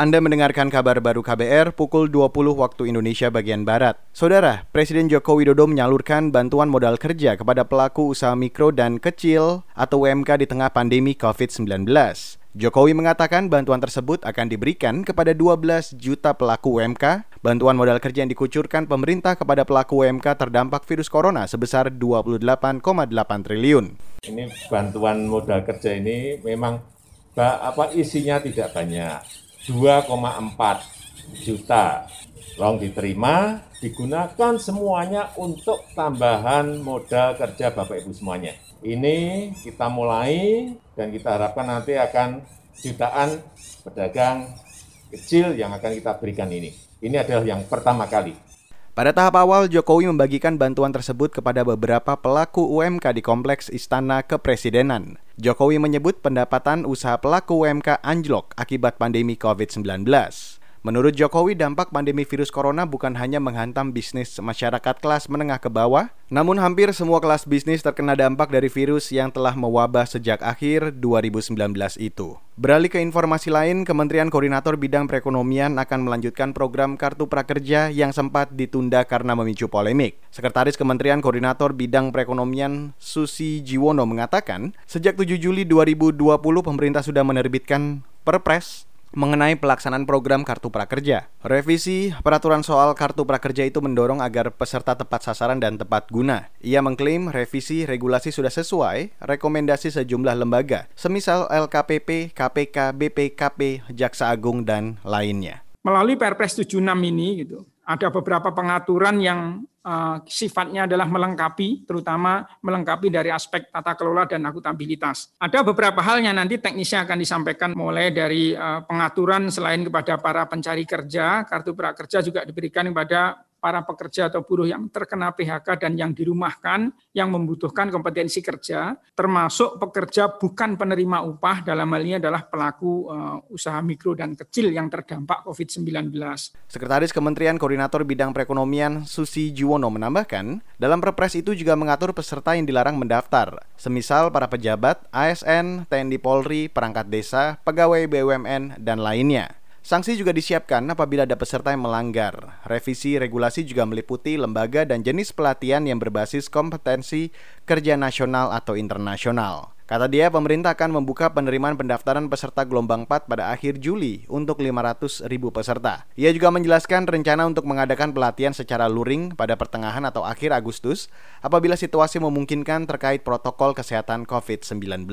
Anda mendengarkan kabar baru KBR pukul 20 waktu Indonesia bagian Barat. Saudara, Presiden Joko Widodo menyalurkan bantuan modal kerja kepada pelaku usaha mikro dan kecil atau UMK di tengah pandemi COVID-19. Jokowi mengatakan bantuan tersebut akan diberikan kepada 12 juta pelaku UMK. Bantuan modal kerja yang dikucurkan pemerintah kepada pelaku UMK terdampak virus corona sebesar 28,8 triliun. Ini bantuan modal kerja ini memang apa isinya tidak banyak 2,4 juta. Long diterima, digunakan semuanya untuk tambahan modal kerja Bapak Ibu semuanya. Ini kita mulai dan kita harapkan nanti akan jutaan pedagang kecil yang akan kita berikan ini. Ini adalah yang pertama kali. Pada tahap awal, Jokowi membagikan bantuan tersebut kepada beberapa pelaku UMK di Kompleks Istana Kepresidenan. Jokowi menyebut pendapatan usaha pelaku UMK anjlok akibat pandemi COVID-19. Menurut Jokowi, dampak pandemi virus corona bukan hanya menghantam bisnis masyarakat kelas menengah ke bawah, namun hampir semua kelas bisnis terkena dampak dari virus yang telah mewabah sejak akhir 2019 itu. Beralih ke informasi lain, Kementerian Koordinator Bidang Perekonomian akan melanjutkan program Kartu Prakerja yang sempat ditunda karena memicu polemik. Sekretaris Kementerian Koordinator Bidang Perekonomian Susi Jiwono mengatakan, sejak 7 Juli 2020 pemerintah sudah menerbitkan Perpres mengenai pelaksanaan program Kartu Prakerja. Revisi peraturan soal Kartu Prakerja itu mendorong agar peserta tepat sasaran dan tepat guna. Ia mengklaim revisi regulasi sudah sesuai rekomendasi sejumlah lembaga, semisal LKPP, KPK, BPKP, Jaksa Agung, dan lainnya. Melalui Perpres 76 ini gitu, ada beberapa pengaturan yang uh, sifatnya adalah melengkapi, terutama melengkapi dari aspek tata kelola dan akuntabilitas. Ada beberapa hal yang nanti teknisnya akan disampaikan mulai dari uh, pengaturan selain kepada para pencari kerja, kartu prakerja juga diberikan kepada para pekerja atau buruh yang terkena PHK dan yang dirumahkan yang membutuhkan kompetensi kerja, termasuk pekerja bukan penerima upah dalam hal ini adalah pelaku uh, usaha mikro dan kecil yang terdampak COVID-19. Sekretaris Kementerian Koordinator Bidang Perekonomian Susi Juwono menambahkan, dalam perpres itu juga mengatur peserta yang dilarang mendaftar, semisal para pejabat, ASN, TNI Polri, perangkat desa, pegawai BUMN, dan lainnya. Sanksi juga disiapkan apabila ada peserta yang melanggar. Revisi regulasi juga meliputi lembaga dan jenis pelatihan yang berbasis kompetensi kerja nasional atau internasional. Kata dia, pemerintah akan membuka penerimaan pendaftaran peserta gelombang 4 pada akhir Juli untuk 500 ribu peserta. Ia juga menjelaskan rencana untuk mengadakan pelatihan secara luring pada pertengahan atau akhir Agustus apabila situasi memungkinkan terkait protokol kesehatan COVID-19.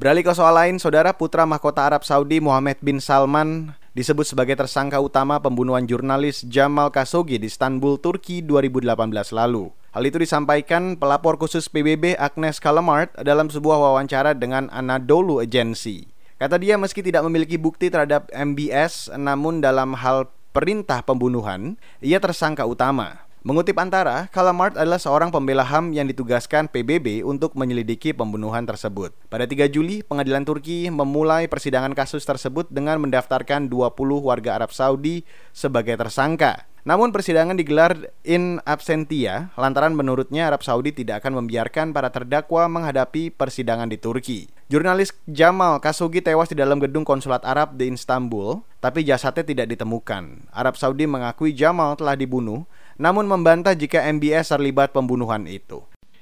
Beralih ke soal lain, saudara putra mahkota Arab Saudi Muhammad bin Salman disebut sebagai tersangka utama pembunuhan jurnalis Jamal Khashoggi di Istanbul, Turki 2018 lalu. Hal itu disampaikan pelapor khusus PBB Agnes Kalamart dalam sebuah wawancara dengan Anadolu Agency. Kata dia meski tidak memiliki bukti terhadap MBS, namun dalam hal perintah pembunuhan, ia tersangka utama. Mengutip Antara, Kalamart adalah seorang pembela HAM yang ditugaskan PBB untuk menyelidiki pembunuhan tersebut. Pada 3 Juli, pengadilan Turki memulai persidangan kasus tersebut dengan mendaftarkan 20 warga Arab Saudi sebagai tersangka. Namun persidangan digelar in absentia lantaran menurutnya Arab Saudi tidak akan membiarkan para terdakwa menghadapi persidangan di Turki. Jurnalis Jamal Khashoggi tewas di dalam gedung konsulat Arab di Istanbul, tapi jasadnya tidak ditemukan. Arab Saudi mengakui Jamal telah dibunuh namun membantah jika MBS terlibat pembunuhan itu.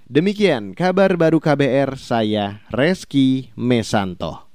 Demikian kabar baru KBR saya Reski Mesanto.